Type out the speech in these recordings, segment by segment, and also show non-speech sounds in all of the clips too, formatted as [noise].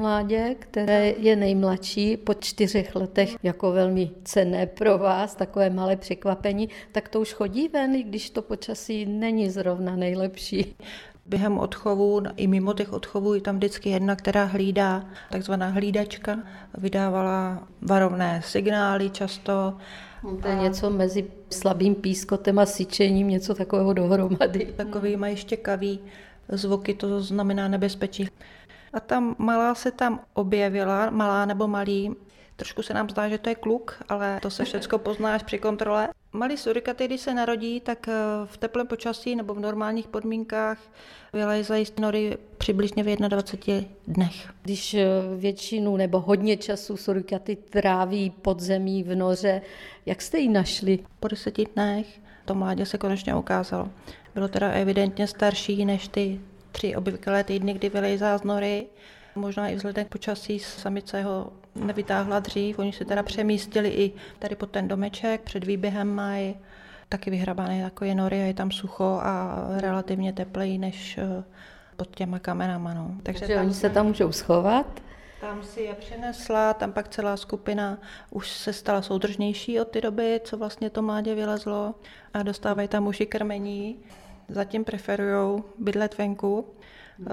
mládě, které je nejmladší po čtyřech letech jako velmi cené pro vás, takové malé překvapení, tak to už chodí ven, i když to počasí není zrovna nejlepší. Během odchovu i mimo těch odchovů je tam vždycky jedna, která hlídá, takzvaná hlídačka, vydávala varovné signály často. To je něco mezi slabým pískotem a syčením, něco takového dohromady. Takový mají štěkavý zvuky, to znamená nebezpečí. A tam malá se tam objevila, malá nebo malý, Trošku se nám zdá, že to je kluk, ale to se všechno poznáš při kontrole. Malý surikaty, když se narodí, tak eh, v teplém počasí nebo v normálních podmínkách vylézají z nory přibližně v 21 dnech. Když eh, většinu nebo hodně času surikaty tráví pod zemí v noře, jak jste ji našli? Po deseti dnech to mládě se konečně ukázalo. Bylo teda evidentně starší než ty tři obvyklé týdny, kdy vylejzá z nory. Možná i vzhledem k počasí samice ho nevytáhla dřív. Oni se teda přemístili i tady pod ten domeček, před výběhem mají taky vyhrabané takové nory a je tam sucho a relativně teplej než eh, pod těma kamenama. No. Takže, Takže oni se tam můžou schovat? Tam si je přinesla, tam pak celá skupina už se stala soudržnější od té doby, co vlastně to mládě vylezlo a dostávají tam už i krmení. Zatím preferují bydlet venku,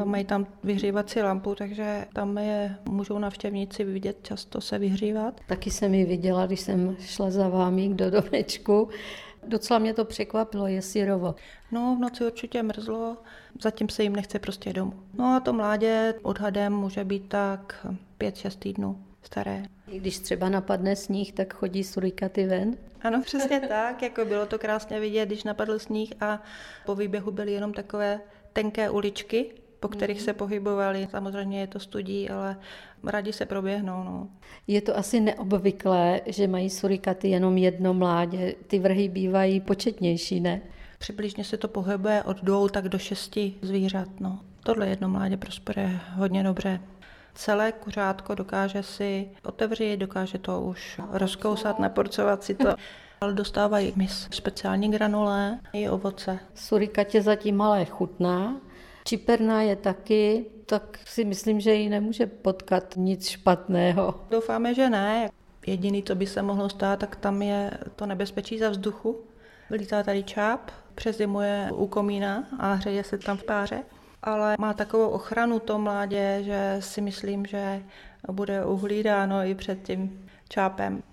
Mají tam vyhřívací lampu, takže tam je můžou navštěvníci vidět, často se vyhřívat. Taky jsem ji viděla, když jsem šla za vámi do domečku. Docela mě to překvapilo, je syrovo. No, v noci určitě mrzlo, zatím se jim nechce prostě domů. No a to mládě odhadem může být tak 5-6 týdnů staré. I když třeba napadne sníh, tak chodí surikaty ven? Ano, přesně [laughs] tak, jako bylo to krásně vidět, když napadl sníh a po výběhu byly jenom takové tenké uličky, po kterých se pohybovali. Samozřejmě je to studí, ale rádi se proběhnou. No. Je to asi neobvyklé, že mají surikaty jenom jedno mládě. Ty vrhy bývají početnější, ne? Přibližně se to pohybuje od dvou tak do šesti zvířat. No. Tohle jedno mládě prosperuje hodně dobře. Celé kuřátko dokáže si otevřít, dokáže to už rozkousat, neporcovat si to. [laughs] Ale dostávají mis speciální granulé i ovoce. Surikatě zatím malé chutná, Čiperná je taky, tak si myslím, že ji nemůže potkat nic špatného. Doufáme, že ne. Jediný, co by se mohlo stát, tak tam je to nebezpečí za vzduchu. Vylítá tady čáp, přezimuje u komína a hřeje se tam v páře. Ale má takovou ochranu to mládě, že si myslím, že bude uhlídáno i před tím čápem.